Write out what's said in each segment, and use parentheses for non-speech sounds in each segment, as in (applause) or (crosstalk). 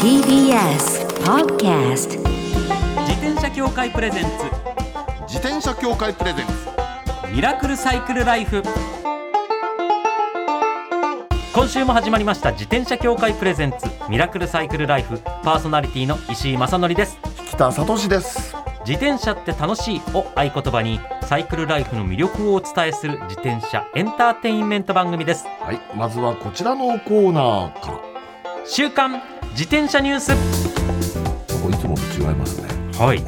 TBS Podcast 自転車協会プレゼンツ。自転車協会プレゼンツ。ミラクルサイクルライフ。今週も始まりました。自転車協会プレゼンツ。ミラクルサイクルライフ。パーソナリティの石井正則です。北里志です。自転車って楽しいを合言葉にサイクルライフの魅力をお伝えする自転車エンターテインメント番組です。はい。まずはこちらのコーナーから週刊自転車ニュース。いつもと違いますね。はい。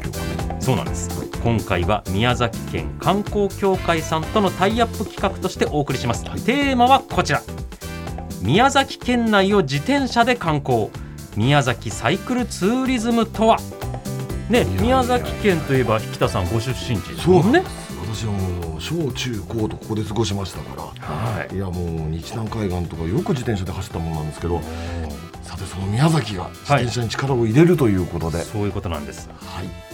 そうなんです。今回は宮崎県観光協会さんとのタイアップ企画としてお送りします、はい。テーマはこちら。宮崎県内を自転車で観光。宮崎サイクルツーリズムとは。ね宮崎県といえば引田さんご出身地ですもんね。す。私はもう小中高とここで過ごしましたから。はい。いやもう日南海岸とかよく自転車で走ったものなんですけどさてその宮崎が自転車に力を入れるということで、はい。そういうことなんです。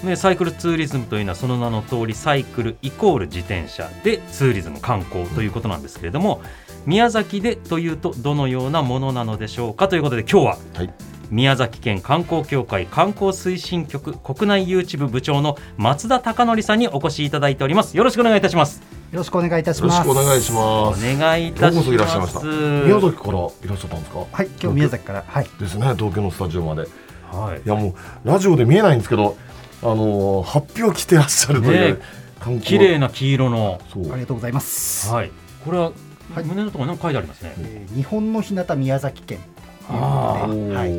ね、サイクルツーリズムというのはその名の通りサイクルイコール自転車でツーリズム観光ということなんですけれども宮崎でというとどのようなものなのでしょうかということで今日ははい宮崎県観光協会観光推進局国内誘致部部長の松田貴則さんにお越しいただいております。よろしくお願いいたします。よろしくお願いいたしよろます。しくお願いしおます。願いいたします。いらっしゃいました。宮崎からい。らっしゃったんですか？はい、今日宮崎から、はい、ですね東京のスタジオまで。いはい。やもうラジオで見えないんですけどあのー発表来てらっしゃるという、ね綺麗な黄色の。そう。ありがとうございます。はい。これははい。胸のところに書いてありますね、えー日本の日向宮崎県というあことで、はい、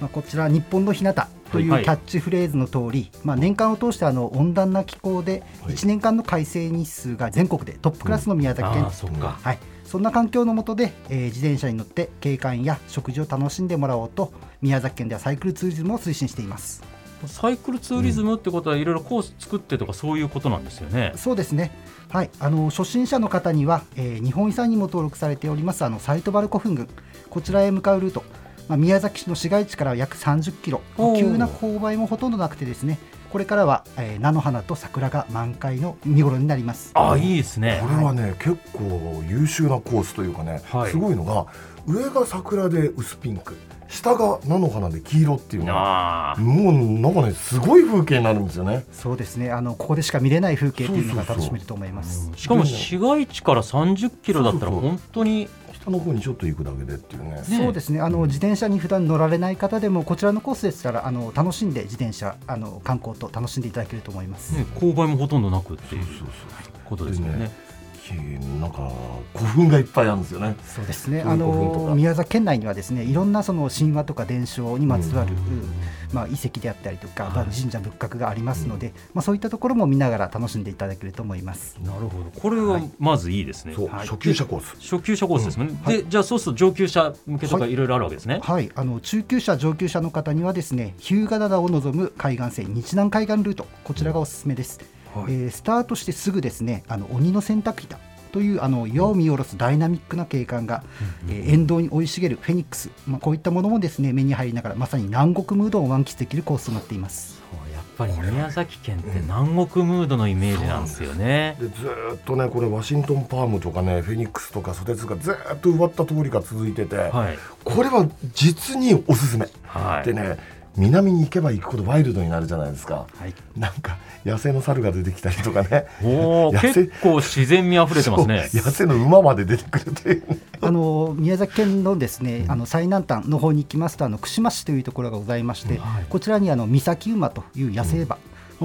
まあこちら日本の日向というはいキャッチフレーズの通り、まあ年間を通してあの温暖な気候ではい。1年間の改正日数が全国でトップクラスの宮崎県。ああ。そはい、そんな環境の下で、えー自転車に乗って景観や食事を楽しんでもらおうと宮崎県ではサイクルツーリズムを推進しています。サイクルツーリズムってことはいろいろコース作ってとかそういうことなんですよね。そうですね。はい、あの初心者の方には、えー日本遺産にも登録されておりますあのサイトバル古墳群こちらへ向かうルート、まあ、宮崎市の市街地から約30キロ。急な勾配もほとんどなくてですね。これからは、えー菜の花と桜が満開の見頃になります。ああいいですね。こ。れはね、結構優秀なコースというかね、はい。すごいのが上が桜で薄ピンク下が菜の花で黄色っていうのもうなんかねすごい風景になるんですよね。そうですね。あのここでしか見れない風景というのが楽しめると思います。しかも市街地から30キロだったらそうそうそう。本当に下の方にちょっと行くだけでっていうね。ねそうですね。あの自転車に普段乗られない方でもこちらのコースでしたらあの楽しんで自転車あの観光と楽しんでいただけると思います。ね勾配もほとんどなくっていうそうことですよねで。きなんか古墳がいっぱいあるんですよねそうですね。あの宮崎県内にはですね、いろんなその神話とか伝承にまつわる、まあ遺跡であったりとか、まあ神社仏閣がありますので、まあそういったところも見ながら楽しんでいただけると思います。なるほどこれはまずいいですね。そう、はい初級者コース初級者コースですもんね。うんでじゃあそうすると上級者向けとかはいいろいろあるわけですね。はい、あの中級者上級者の方にはですね、日向灘を望む海岸線日南海岸ルート、こちらがおすすめです。はいえースタートしてすぐですね、あの鬼の洗濯板。というあの岩を見下ろすダイナミックな景観が、えー沿道に生い茂るフェニックス、まあ、こういったものもですね目に入りながらまさに南国ムードを満喫できるコースとなっています。そうやっぱり宮崎県って南国ムードのイメージなんですよね。でずーっとねこれワシントンパームとかねフェニックスとかソテツがずーっと植わった通りが続いてて、はいこれは実におすすめ、はい。でね南に行けば行くほどワイルドになるじゃないですか。はい。なんか野生の猿が出てきたりとかね。結構自然味あふれてますね。野生の馬まで出てくるという。ねあの宮崎県のですね、あの最南端の方に行きますとあの串間市というところがございまして、はい。こちらにあの三崎馬という野生馬、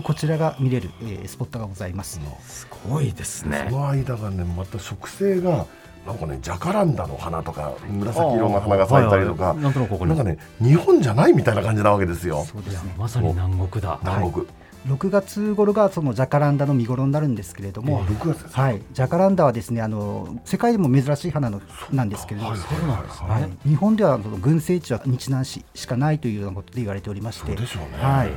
こちらが見れる、えースポットがございます。すごいですね。そ。の間がねまた植生がなんかねジャカランダの花とか紫色の花が咲いたりとかはいはいなんとなくわかね日本じゃないみたいな感じなわけですよ。そうですねまさに南国だ。南国、6月頃がそのジャカランダの見頃になるんですけれども、6月ですか？はい、ジャカランダはですねあの世界でも珍しい花のなんですけれども、はいはいはいはい。はい、日本ではその群生地は日南市しかないというようなことで言われておりましてそうでしょうね。はい。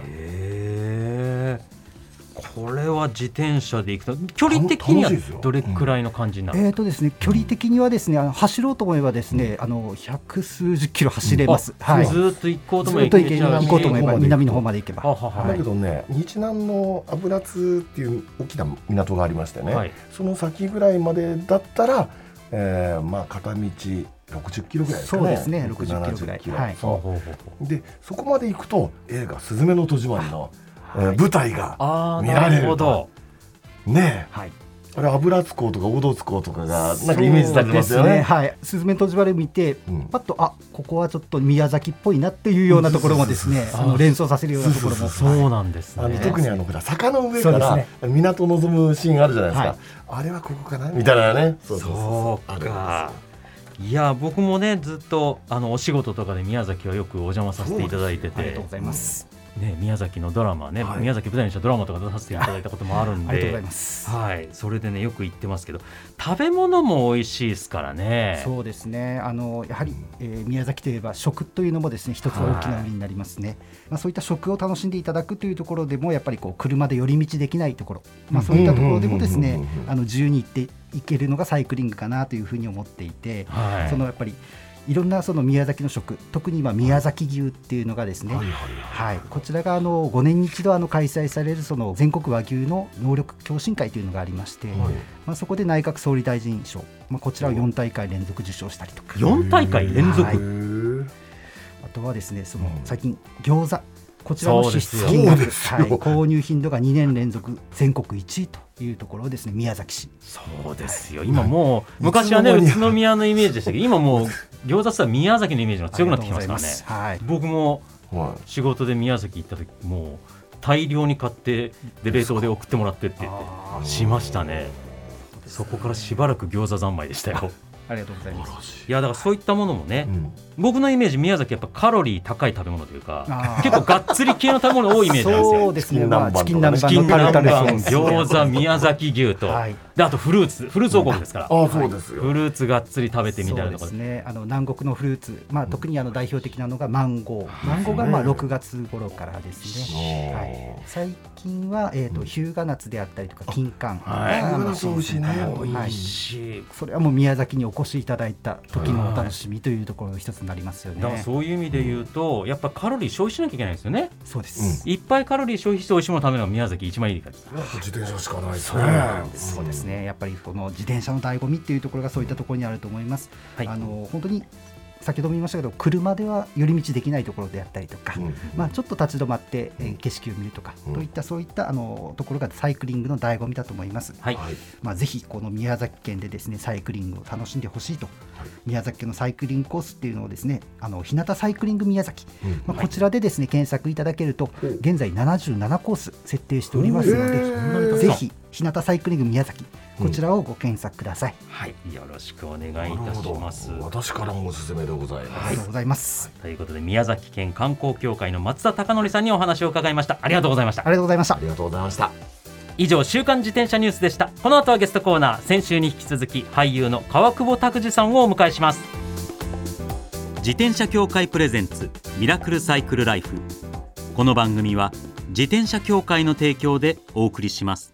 これは自転車で行くと距離的にはどれくらいの感じになる、えーとですね、距離的にはですねあの走ろうと思えばですねあの百数十キロ走れます。あはい、ずーっと行こうともずっと行こう？と思えば南南の方まで行けば。ははは。だけどね日南の油津っていう大きな港がありましてね、はい。その先ぐらいまでだったら、えーまあ片道60キロぐらいですかね。そうですね60キロぐらい。70キロ。はい。そほうほうほうほう。うでそこまで行くと映画「すずめの戸締まりの」えー舞台がああな見られる。るほど。ねはい。えあれ油津港とか大道津港とかがなんかイメージされてますよね。そうですはい。スズメとじばれ見て、うん。パッとあここはちょっと宮崎っぽいなっていうようなところもですね、そうそうそうそうあの連想させるようなところも。そうなんですね。あの特にあのほら坂の上から港を望むシーンあるじゃないですか、はい。あれはここかな？みたいなね。そうそうあるんですかよ。いや僕もねずっとあのお仕事とかで宮崎はよくお邪魔させていただいてて。ありがとうございます。ね宮崎のドラマね、はい。宮崎舞台にしたドラマとか出させていただいたこともあるんで。はい。それでねよく行ってますけど食べ物も美味しいですからね。そうですね。あのやはり、えー宮崎といえば食というのもですね一つ大きな売りになりますね。まあそういった食を楽しんでいただくというところでもやっぱりこう車で寄り道できないところ、まあそういったところでもですね自由に行っていけるのがサイクリングかなというふうに思っていて、はい。そのやっぱりいろんなその宮崎の食、特に今宮崎牛っていうのがですね。はいこちらがあの5年に一度あの開催されるその全国和牛の能力共進会というのがありまして、はい。まあ、そこで内閣総理大臣賞、まあ、こちらを4大会連続受賞したりとか、4大会連続、はい。あとはですねそのうん。最近餃子こちらの支出金額、はい、購入頻度が2年連続全国1位というところをですね宮崎市。そうですよ。今もう昔はね宇都宮のイメージでしたけど今もう (laughs) 餃子って言ったら宮崎のイメージが強くなってきましたからね。はい。僕もは仕事で宮崎行った時もう大量に買ってで冷凍で送ってもらってって言ってあー。しましたね。そこからしばらく餃子三昧でしたよありがとうございます。い。やだからそういったものもね、い、うん。僕のイメージ宮崎やっぱカロリー高い食べ物というか結構がっつり系の食べ物多いイメージなんですよ。そうですね、チキンまあ、チキン南蛮とかね南蛮。餃子宮崎牛と、はい。であとフルーツ。フルーツ王国ですから、ああそうですよ、フルーツがっつり食べてみたいなところ。ですね。あの南国のフルーツ、まあ特にあの代表的なのがマンゴー。はい。マンゴーがまあね6月頃からですね。はい。最近はえっと日向夏であったりとか金柑。はい。美味しいね。はい。美味しい、それはもう宮崎にお越しいただいた時のお楽しみというところの一つになりますよね。だからそういう意味で言うと、やっぱカロリー消費しなきゃいけないですよね。そうです。いっぱいカロリー消費して美味しいもの食べるのが宮崎一番いいです自転車しかないですそうねそうですね。やっぱりこの自転車の醍醐味っていうところがそういったところにあると思います。はい。あの本当に先ほども言いましたけど、車では寄り道できないところであったりとか。うんまあ、ちょっと立ち止まって、えー景色を見るとか、うん。といったそういったあのところがサイクリングの醍醐味だと思います。はい、はい。まあ、ぜひこの宮崎県でですねサイクリングを楽しんでほしいと、はい。宮崎県のサイクリングコースっていうのをですねあの日向サイクリング宮崎、うん。まあ、こちらでですね検索いただけるとう。ん現在77コース設定しておりますのでぜひ日向サイクリング宮崎こちらをご検索ください、はい、よろしくお願いいたします。私からもおすすめでございあます、りがとうございます、ということで宮崎県観光協会の松田貴則さんにお話を伺いました。ありがとうございました。ありがとうございました。ありがとうございました。以上週刊自転車ニュースでした。この後はゲストコーナー先週に引き続き俳優の川久保拓司さんをお迎えします。自転車協会プレゼンツミラクルサイクルライフ。この番組は自転車協会の提供でお送りします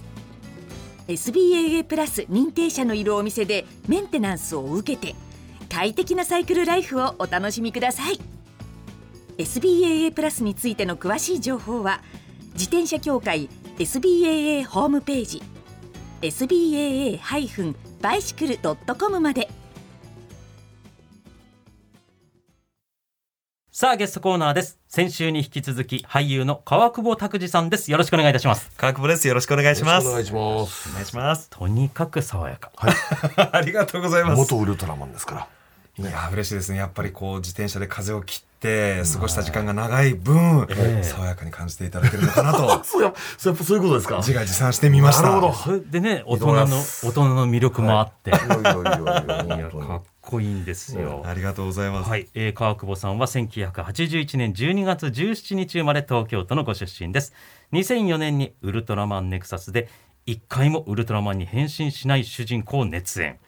SBAA プラス認定者のいるお店でメンテナンスを受けて快適なサイクルライフをお楽しみください。SBAA プラスについての詳しい情報は自転車協会 SBAA ホームページ SBAA-bicycle.com まで。さあゲストコーナーです先週に引き続き俳優の川久保拓司さんですよろしくお願いいたします川久保です。よろしくお願いします。よろしくお願いしますお願いします。とにかく爽やか (laughs) ありがとうございます。元ウルトラマンですからねいや嬉しいですね。やっぱりこう自転車で風を切って過ごした時間が長い分、ええ。爽やかに感じていただけるのかなと。(laughs) そうやそうやっぱそういうことですか？自画自賛してみました。なるほど。でね大人の大人の魅力もあって、い。やいやいやいやいや本当にかっこいいんですよ。ありがとうございます、はい、えー、川久保さんは1981年12月17日生まれ東京都のご出身です。2004年にウルトラマンネクサスで一回もウルトラマンに変身しない主人公を熱演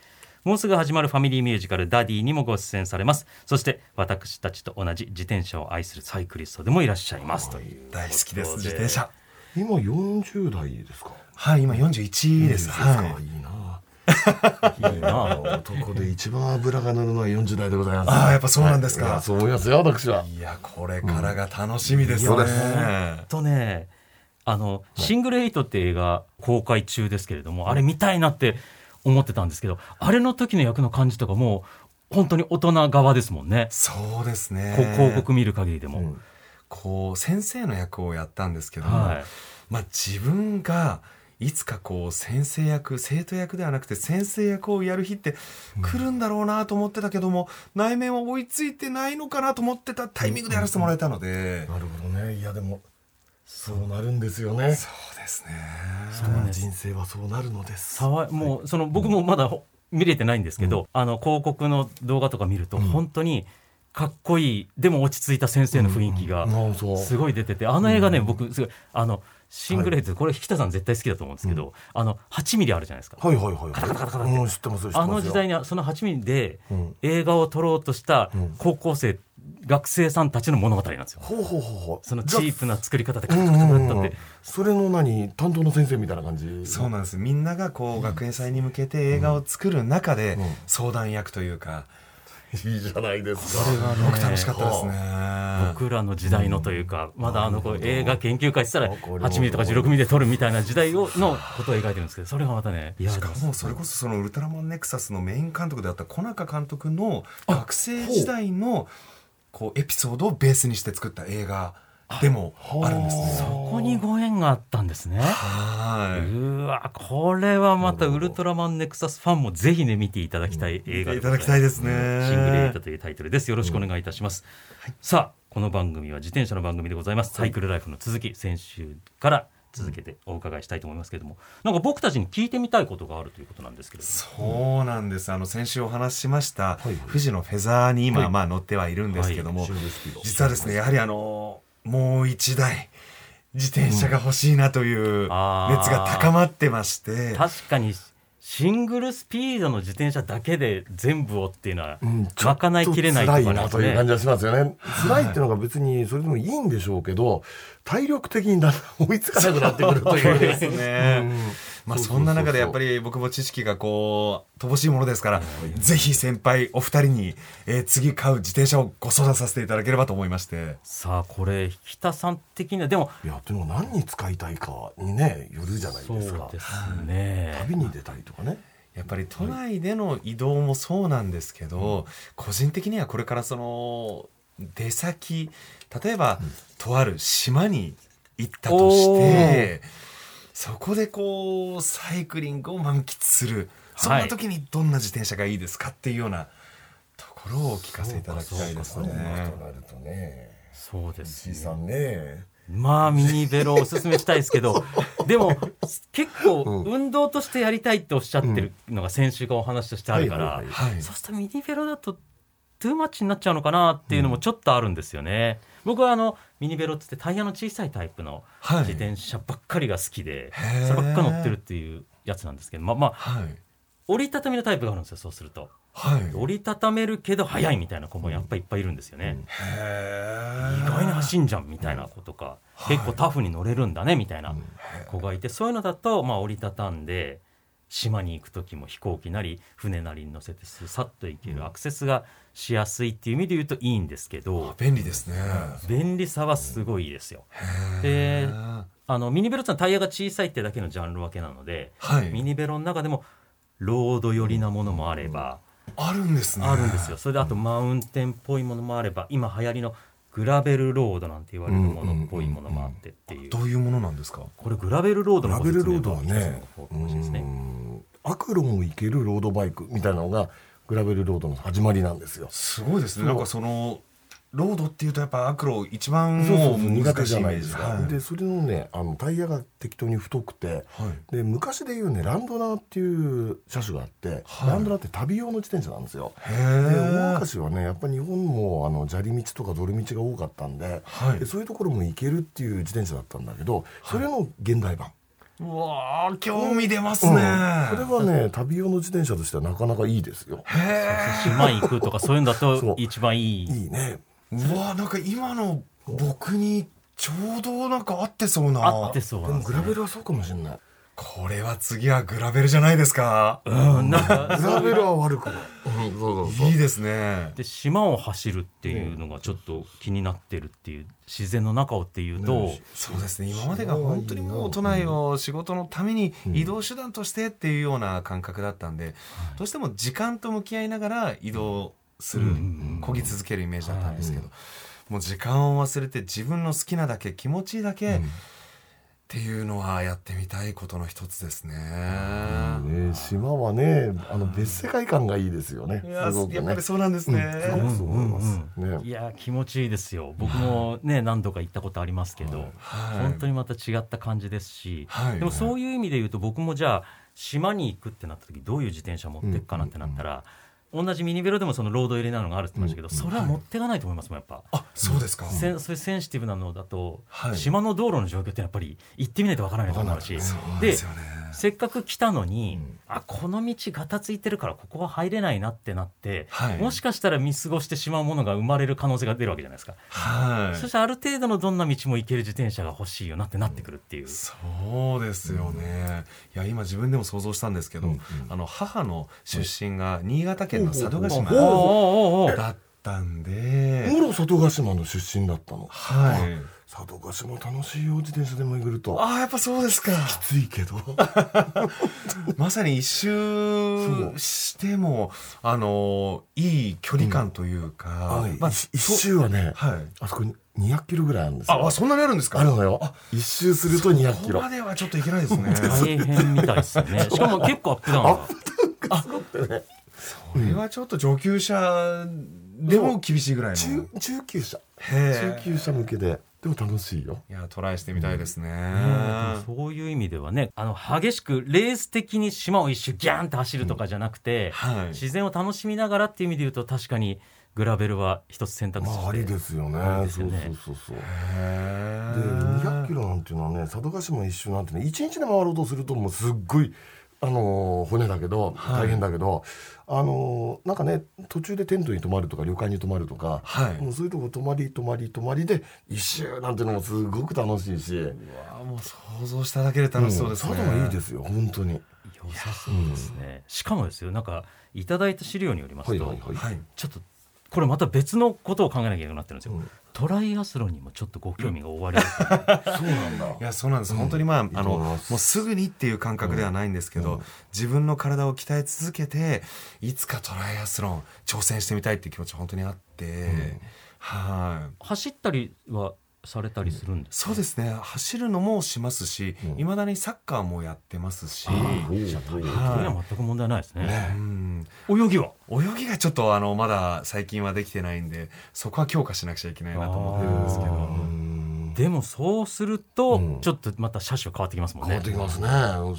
もうすぐ始まるファミリーミュージカルダディにもご出演されます。そして私たちと同じ自転車を愛するサイクリストでもいらっしゃいます。とい。う大好きです自転車。今40代ですか？はい今41です、はい。いいな。(laughs) いいな。男で一番脂が乗るのは40代でございます。ああやっぱそうなんですか。はい。そう思いますよ私は。いやこれからが楽しみですね、そうです。とねあの、シングルエイトって映画公開中ですけれども、あれ見たいなって思ってたんですけどあれの時の役の感じとかもう本当に大人側ですもんね、そうですね。こ広告見る限りでも、うん。こう先生の役をやったんですけども、はい。まあ自分がいつかこう先生役生徒役ではなくて先生役をやる日って来るんだろうなと思ってたけども、内面は追いついてないのかなと思ってたタイミングでやらせてもらえたので、なるほどね。いやでもそうなるんですよね。そうですね。そう人生はそうなるのです。さわもうその僕もまだ見れてないんですけど、あの広告の動画とか見ると本当にかっこいいでも落ち着いた先生の雰囲気がすごい出ててあの映画ね、僕すごいあのシングルヘッド、これ引田さん絶対好きだと思うんですけど、あの8ミリあるじゃないですか。はいはいはいカタカタカタカタって。あの時代にその8ミリでうん。映画を撮ろうとしたうん。高校生、学生さんたちの物語なんですよ。ほうほうほうほう。そのチープな作り方でカうんタカタカタうんうんカタって、それの何担当の先生みたいな感じ？そうなんです。みんながこう学園祭に向けて映画を作る中でうん。相談役というか、いいじゃないですか。それがね僕楽しかったですね。僕らの時代のというか、まだあのこう映画研究会したらわかる8ミリとか16ミリで撮るみたいな時代をのことを描いてるんですけどそれがまたねいやしかもそれこそそのウルトラマンネクサスのメイン監督であった小中監督の学生時代のこうエピソードをベースにして作った映画でもあるんですそね。こにご縁があったんですね。はうーわこれはまたウルトラマンネクサスファンもぜひね見ていただきたい映画い。いただきたいですね。シングルエイトというタイトルです。よろしくお願いいたします。さあ、この番組は自転車の番組でございます。サイクルライフの続き、先週から続けてお伺いしたいと思いますけれども、なんか僕たちに聞いてみたいことがあるということなんですけれども。そうなんです。あの先週お話ししました、はいはい。富士のフェザーに今、はい。まあ乗ってはいるんですけども、シングルスピード実はですねやはりあのもう一台自転車が欲しいなという熱が高まってまして、確かにシングルスピードの自転車だけで全部をっていうのはうんちょっと賄いきれないといなという感じね。がしますよね。辛いっていうのが別にそれでもいいんでしょうけど、体力的にだんだん追いつかなくなってくるという。(laughs) ですねうんまあそんな中でやっぱり僕も知識がこう乏しいものですから、ぜひ先輩お二人に、えー次買う自転車をご相談させていただければと思いまして。さあ、これ、日田さん的には、でも、いや、でも何に使いたいかにね、よるじゃないですか。ですね。旅に出たりとかね。やっぱり都内での移動もそうなんですけど、個人的にはこれからその出先例えば、とある島に行ったとしてそこでこうサイクリングを満喫する。そんな時にどんな自転車がいいですかっていうようなところをお聞かせいただきたいですね。と。なるとね。そうですねさんね。まあ、ミニベロをおすすめしたいですけど、(laughs) でも、結構、うん。運動としてやりたいっておっしゃってるのが先週がお話としてあるから、そうするとミニベロだと、トゥーマッチになっちゃうのかなっていうのもちょっとあるんですよね。僕はあの、ミニベロって言ってタイヤの小さいタイプのはい。自転車ばっかりが好きで、へー。そればっか乗ってるっていうやつなんですけど、まあまあ、はい。折りたたみのタイプがあるんですよ、そうすると。はい。折りたためるけど速いみたいな子もやっぱりいっぱいいるんですよね。へー。意外に走んじゃんみたいな子とか、結構タフに乗れるんだねみたいな子がいて、そういうのだと、まあ、折りたたんで島に行く時も飛行機なり船なりに乗せてさっと行けるアクセスがしやすいっていう意味で言うといいんですけど便利ですね。便利さはすごいですよ。へでーあのミニベロってのはタイヤが小さいってだけのジャンル分けなので、はいミニベロの中でもロード寄りなものもあれば、あるんですね。あるんですよ。それであとマウンテンっぽいものもあれば、今流行りのグラベルロードなんて言われるものっぽいものもあってっていう。どういうものなんですか？これグラベルロードのラご説明ベルロードはねね。うんアクロンを行けるロードバイクみたいなのがグラベルロードの始まりなんですよ。すごいですね。なんかそのロードっていうとやっぱアクロ一番そう苦手じゃないですか。はい。でそれのねあのタイヤが適当に太くて、はい。で昔でいうねランドナーっていう車種があって、はい。ランドナーって旅用の自転車なんですよ。へで大え昔はねやっぱ日本もあの砂利道とか泥道が多かったんで,、はい。でそういうところも行けるっていう自転車だったんだけどそれの現代版、うわー興味出ますね、うん。これはね旅用の自転車としてはなかなかいいですよ。島行くとかそういうんだと一番いい。いいね。うわーなんか今の僕にちょうどなんか合ってそうな。あってそうでもなんですね。グラベルはそうかもしれない。これは次はグラベルじゃないですか、うん。なん。かグラベルは悪くない。うん、そうそうそう。いいですねで島を走るっていうのがちょっと気になってるっていう自然の中をっていうと、ねそうですね。今までが本当にもう都内を仕事のために移動手段としてっていうような感覚だったんで、どうしても時間と向き合いながら移動する、漕ぎ続けるイメージだったんですけど、もう時間を忘れて自分の好きなだけ気持ちいいだけ、っていうのはやってみたいことの一つですね。ね、島はねあの別世界観がいいですよね。ねやっぱりそうなんですね。います、ね。いや気持ちいいですよ。僕もね何度か行ったことありますけど、はい。本当にまた違った感じですし、はい。でもそういう意味で言うと僕もじゃあ島に行くってなった時どういう自転車持っていくかなってなったら、同じミニベロでもそのロード入れなのがあるって言ってましたけど、それは持っていかないと思いますもんやっぱ。あそうですか。せんそういうセンシティブなのだと、はい島の道路の状況ってやっぱり行ってみないとわからないと思うし、そうでですよね。せっかく来たのに、あこの道ガタついてるからここは入れないなってなって、はいもしかしたら見過ごしてしまうものが生まれる可能性が出るわけじゃないですか、はい。そしてある程度のどんな道も行ける自転車が欲しいよなってなってくるっていう、そうですよね。いや今自分でも想像したんですけど、あの母の出身が新潟県の佐渡島。だったんで、室佐渡島の出身だったの。はい。佐渡島楽しいよ自転車で巡ると。ああやっぱそうですか。きついけど。(laughs) まさに一周してもあのいい距離感というか、あのねまあ一一周はね、はい。あそこに200キロぐらいあるんですよ。ああそんなにあるんですか？あるのよ。一周すると200キロまではちょっといけないですね。大変みたいですよね。(laughs) しかも結構アップダウンがこれはちょっと上級者でも厳しいぐらいの。中中級者。中級者向けででも楽しいよいやトライしてみたいですね。でもそういう意味ではねあの激しくレース的に島を一周ギャーンって走るとかじゃなくて、はい。自然を楽しみながらっていう意味で言うと確かにグラベルは一つ選択肢としてまあありですよねありですよねそうそうそうそうへでー200キロなんていうのはね佐渡島一周なんてね1日で回ろうとするともうすっごいあのー骨だけど大変だけど、あのーなんかね途中でテントに泊まるとか旅館に泊まるとか、はい。もうそういうとこ泊まり泊まり泊まりで一周なんていうのもすごく楽しいし、うわもう想像しただけで楽しそうですね。佐渡はいいですよ本当に。良さそうですね、しかもですよなんかいただいた資料によりますと、はいはいはい。はい。ちょっとこれまた別のことを考えなきゃいけなくなってるんですよ、うん。トライアスロンにもちょっとご興味がおありそうなんだ。(laughs) いやそうなんです、本当にまああのもうすぐにっていう感覚ではないんですけど、うん。自分の体を鍛え続けていつかトライアスロン挑戦してみたいっていう気持ちは本当にあって、はい。走ったりはされたりするんですか、そうですね。走るのもしますしうん。いま、だにサッカーもやってますし、は全く問題ないですね。うん。泳ぎは？泳ぎがちょっとあのまだ最近はできてないんでそこは強化しなくちゃいけないなと思ってるんですけあど。うんでもそうすると、うん。ちょっとまた車種は変わってきますもんね。変わってきますね。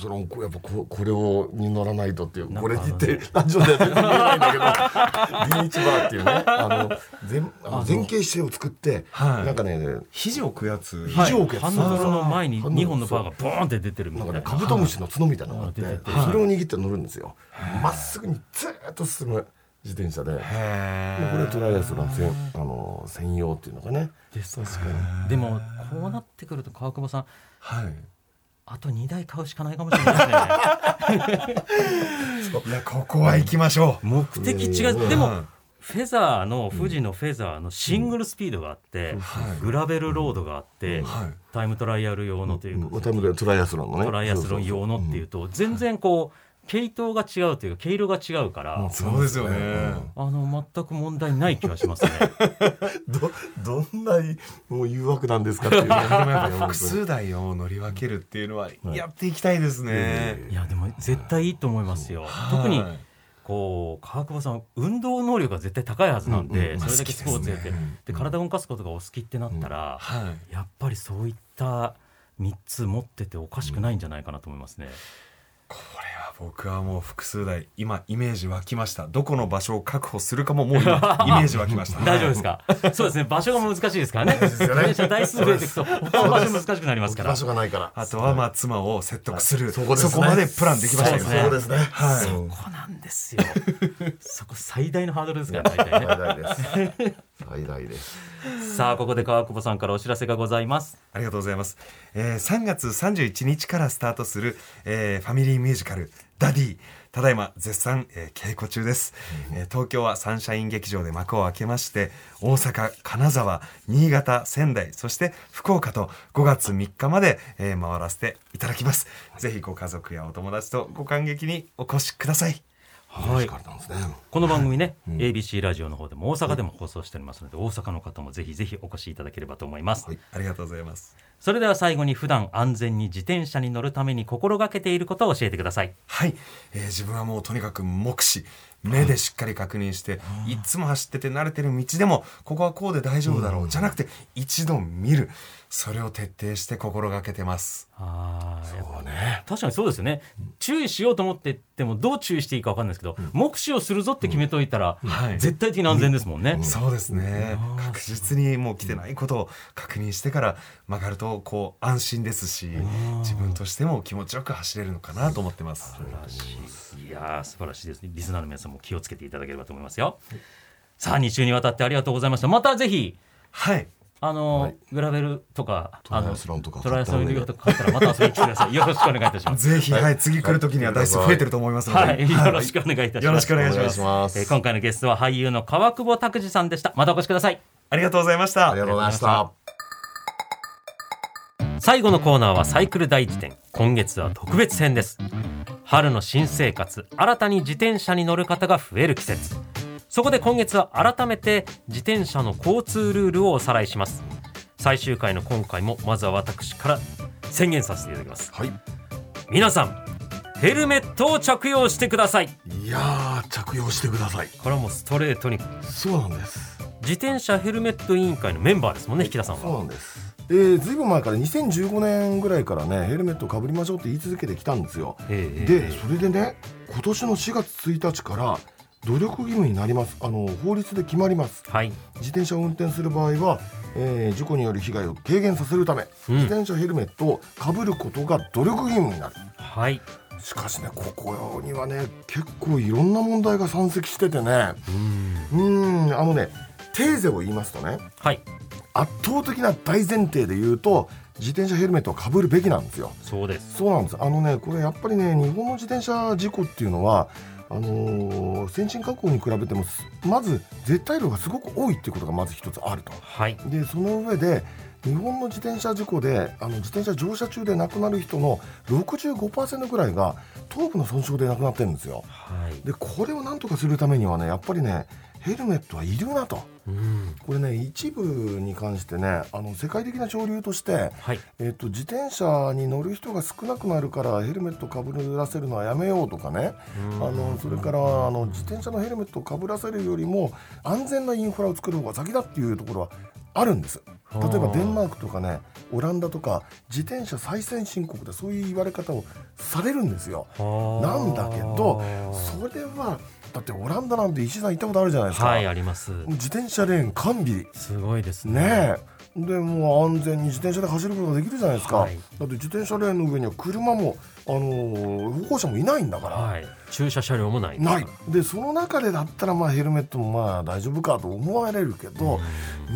それもやっぱここれをに乗らないとっていうこれにってラジオでは全然見えないんだけど (laughs) ビーチバーっていうねあの前あの前傾姿勢を作って、はい。なんかね肘を置くやつ。肘を置くやつ。ハンドルの前にハンドル2本のバーがボーンって出てるみたいな。なんかねカブトムシの角みたいなのがあって、はい。出てて。それを握って乗るんですよ。まっすぐにずーっと進む自転車で。これトライアスロン専あの専用っていうのかね。ですでもこうなってくると川久保さんはい。あと2台買うしかないかもしれないですね (laughs) いやここは行きましょう。目的違うでもうんフェザーの富士のフェザーのシングルスピードがあって、はい。グラベルロードがあって、はい。タイムトライアル用のというか、タイムでトライアスロンのね。トライアスロン用のっていうと全然こう系統が違うというか毛色が違うから、うんそうですよね。あの全く問題ない気がしますね。(laughs) どどんなもう誘惑なんですかっていう (laughs) 複数台を乗り分けるっていうのはやっていきたいですね。いやでも絶対いいと思いますよ。特にはい。こう川久保さん運動能力が絶対高いはずなんで、うん。うんそれだけスポーツやって、まあ好で体を動かすことがお好きってなったら、はい。やっぱりそういった3つ持ってておかしくないんじゃないかなと思いますね。これは僕はもう複数台今イメージ湧きました。どこの場所を確保するかももう今 (laughs) イメージ湧きました。大丈夫ですか？そうですね。場所が難しいですからね。すよね。電車台数増えていくと他の場所難しくなりますから。場所がないから。あとはまあ妻を説得する、そこですね。そこまでプランできましたよね。そうですね。はい。うんそこなんですよ。そこ最大のハードルですから大体ね。最大大ですさあここで川久保さんからお知らせがございます。ありがとうございます、えー3月31日からスタートする、えーファミリーミュージカル「ダディ」ただいま絶賛、えー稽古中です、えー東京はサンシャイン劇場で幕を開けまして大阪金沢新潟仙台そして福岡と5月3日まで、えー回らせていただきます。ぜひご家族やお友達とご観劇にお越しくださいはい。この番組ね、ABC ラジオの方でも大阪でも放送しておりますので、大阪の方もぜひぜひお越しいただければと思います、はい。ありがとうございます。それでは最後に普段安全に自転車に乗るために心がけていることを教えてください。はい、えー自分はもうとにかく目視目でしっかり確認して、いつも走ってて慣れてる道でもここはこうで大丈夫だろう、じゃなくて一度見るそれを徹底して心がけてます。あーやっぱそうね。確かにそうですよね。注意しようと思ってってもどう注意していいか分かんないですけど、目視をするぞって決めといたら、はい。絶対的な安全ですもんね、そうですね。確実にもう来てないことを確認してから曲がるとこう安心ですし自分としても気持ちよく走れるのかなと思ってます。素晴らしい。いやー素晴らしいですね。リスナーの皆さんも気をつけていただければと思いますよ、さあ2週にわたってありがとうございました。またぜひ。はいあの、はい。グラベルとかトライアスロンとかトライアスロンとか買ったらまた遊びに来てください。よろしくお願い。いたしますぜひ、はい、次来る時には台数増えてると思いますので、はい、よろしくお願いいたします。よろしくお願いしますします。えー今回のゲストは俳優の川久保拓司さんでした。またお越しください。ありがとうございました。ありがとうございました。最後のコーナーはサイクル大辞典。今月は特別編です。春の新生活、新たに自転車に乗る方が増える季節。そこで今月は改めて自転車の交通ルールをおさらいします。最終回の今回もまずは私から宣言させていただきます。はい皆さん、ヘルメットを着用してください。いやー着用してくださいこれはもうストレートにそうなんです自転車ヘルメット委員会のメンバーですもんね、引田さんそうは。なんですえー、ずいぶん前から2015年ぐらいからねヘルメットをかぶりましょうって言い続けてきたんですよええでそれでね今年の4月1日から努力義務になります。あの法律で決まります。はい。自転車を運転する場合は、えー事故による被害を軽減させるため、うん。自転車ヘルメットをかぶることが努力義務になる。はい。しかしねここにはね結構いろんな問題が山積しててね。うーん。あのねテーゼを言いますとねはい。圧倒的な大前提で言うと自転車ヘルメットをかぶるべきなんですよ。そうです。そうなんです。あのねこれやっぱりね日本の自転車事故っていうのはあのー先進各国に比べてもすまず絶対量がすごく多いっていうことがまず一つあるとはい。でその上で日本の自転車事故であの自転車乗車中で亡くなる人の65%ぐらいが頭部の損傷で亡くなってるんですよはい。でこれをなんとかするためにはねやっぱりねヘルメットはいるなとうん。これね一部に関してねあの世界的な潮流としてはい。えっと、自転車に乗る人が少なくなるからヘルメットかぶらせるのはやめようとかね。あのそれからあの自転車のヘルメットをかぶらせるよりも安全なインフラを作る方が先だっていうところはあるんです。例えばデンマークとかねオランダとか自転車最先進国でそういう言われ方をされるんですよ。なんだけどそれはだってオランダなんて石井さん行ったことあるじゃないですか、はい、あります。自転車レーン完備すごいですね。ねえでもう安全に自転車で走ることができるじゃないですか、はいだって自転車レーンの上には車も、あのー歩行者もいないんだから、はい。駐車車両もない。ないでその中でだったらまあヘルメットもまあ大丈夫かと思われるけど、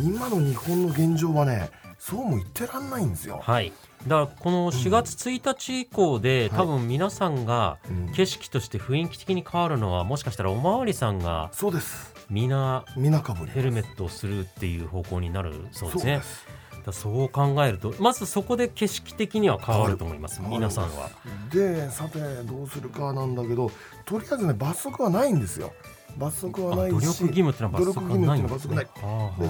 今の日本の現状はねそうも言ってらんないんですよ。はい。だからこの4月1日以降で、はい多分皆さんがうん景色として雰囲気的に変わるのはもしかしたらおまわりさんがそうです皆皆かぶりヘルメットをするっていう方向になるそうですね。そうですだからそう考えるとまずそこで景色的には変わると思います皆さんは。でさてどうするかなんだけどとりあえずね罰則はないんですよ罰則はないしあ努力義務ってのは罰則がないんですね。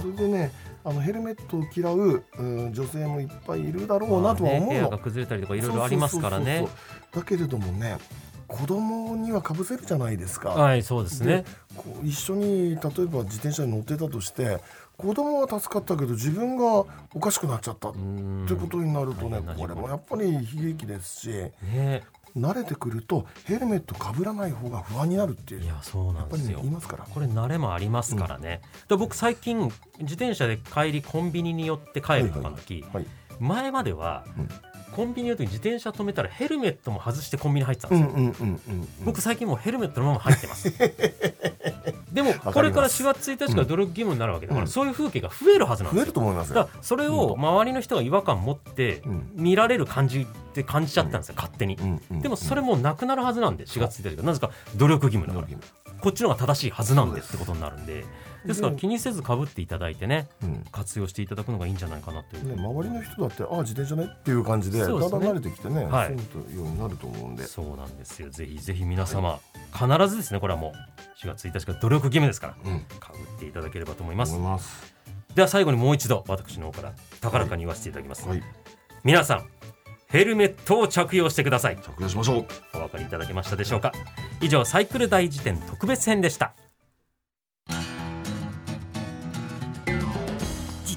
それでねあのヘルメットを嫌う、うん、女性もいっぱいいるだろうなとは思うの、まあねが崩れたりとかいろいろありますからね。そうそうそうそう。だけれどもね子供にはかぶせるじゃないですか。はいそうですね。こう一緒に例えば自転車に乗ってたとして子供は助かったけど自分がおかしくなっちゃったっうんてことになるとねこれもやっぱり悲劇ですし。ね慣れてくるとヘルメットかぶらない方が不安になるっていう。いやそうなやっぱりねんですよ言いますから。これ慣れもありますからね、で僕最近自転車で帰りコンビニに寄って帰るとかの時、はい。前までは、うんコンビニの時に自転車止めたらヘルメットも外してコンビニ入ってたんですよ。僕最近もうヘルメットのまま入ってます。(laughs) でもこれから4月1日から努力義務になるわけだから、うん。そういう風景が増えるはずなんですよ。増えると思いますよ。だからそれを周りの人が違和感持ってうん。見られる感じって感じちゃったんですよ勝手に、でもそれもうなくなるはずなんで4月1日からなぜか努力義務だから。こっちの方が正しいはずなんでってことになるんでですから気にせずかぶっていただいてねうん。活用していただくのがいいんじゃないかなという、ね、周りの人だってああ自転車ねっていう感じでだんだん慣れてきてね、はい。そういうようになると思うんで。そうなんですよ。ぜひぜひ皆様、必ずですねこれはもう4月1日から努力義務ですからうん。かぶっていただければと思います。思います。では最後にもう一度私の方から高らかに言わせていただきます、はい。皆さんヘルメットを着用してください。着用しましょう。お分かりいただけましたでしょうか？以上サイクル大辞典特別編でした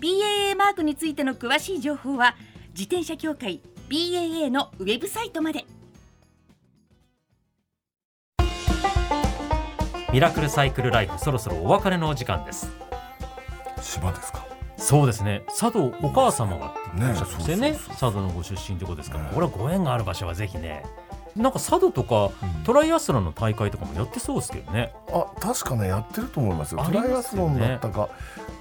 BAA マークについての詳しい情報は自転車協会 BAA のウェブサイトまで。ミラクルサイクルライフそろそろお別れのお時間です。島ですか。そうですね。佐渡お母様がねおっしゃってましたよね。佐渡のご出身ということですから、ねこれはご縁がある場所はぜひねなんか佐渡とかトライアスロンの大会とかもやってそうですけどね。あ確かねやってると思いますよ。トありますよね。ライアスロンだったか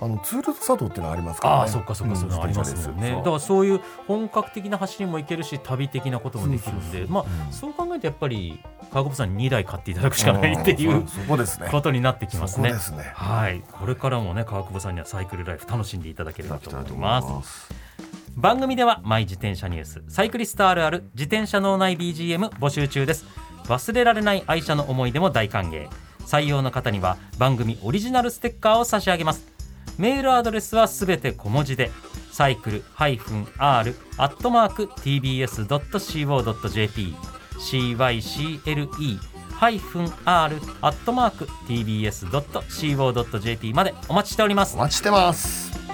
あのツールド佐渡っていうのありますからね。ああそっかそっか、うんそういうのありますもんね。だからそういう本格的な走りもいけるし旅的なこともできるんでまあ、うんそう。考えるとやっぱり川久保さんに2台買っていただくしかないっていうこですね。ことになってきますね。はい。これからもね川久保さんにはサイクルライフ楽しんでいただければと思います。す番組ではマイ自転車ニュースサイクリストあるある自転車脳内 BGM 募集中です。忘れられない愛車の思い出も大歓迎。採用の方には番組オリジナルステッカーを差し上げます。メールアドレスはすべて小文字でサイクル -r アットマーク tbs.co.jp cycle -r アットマーク tbs.co.jp までお待ちしております。お待ちしてます。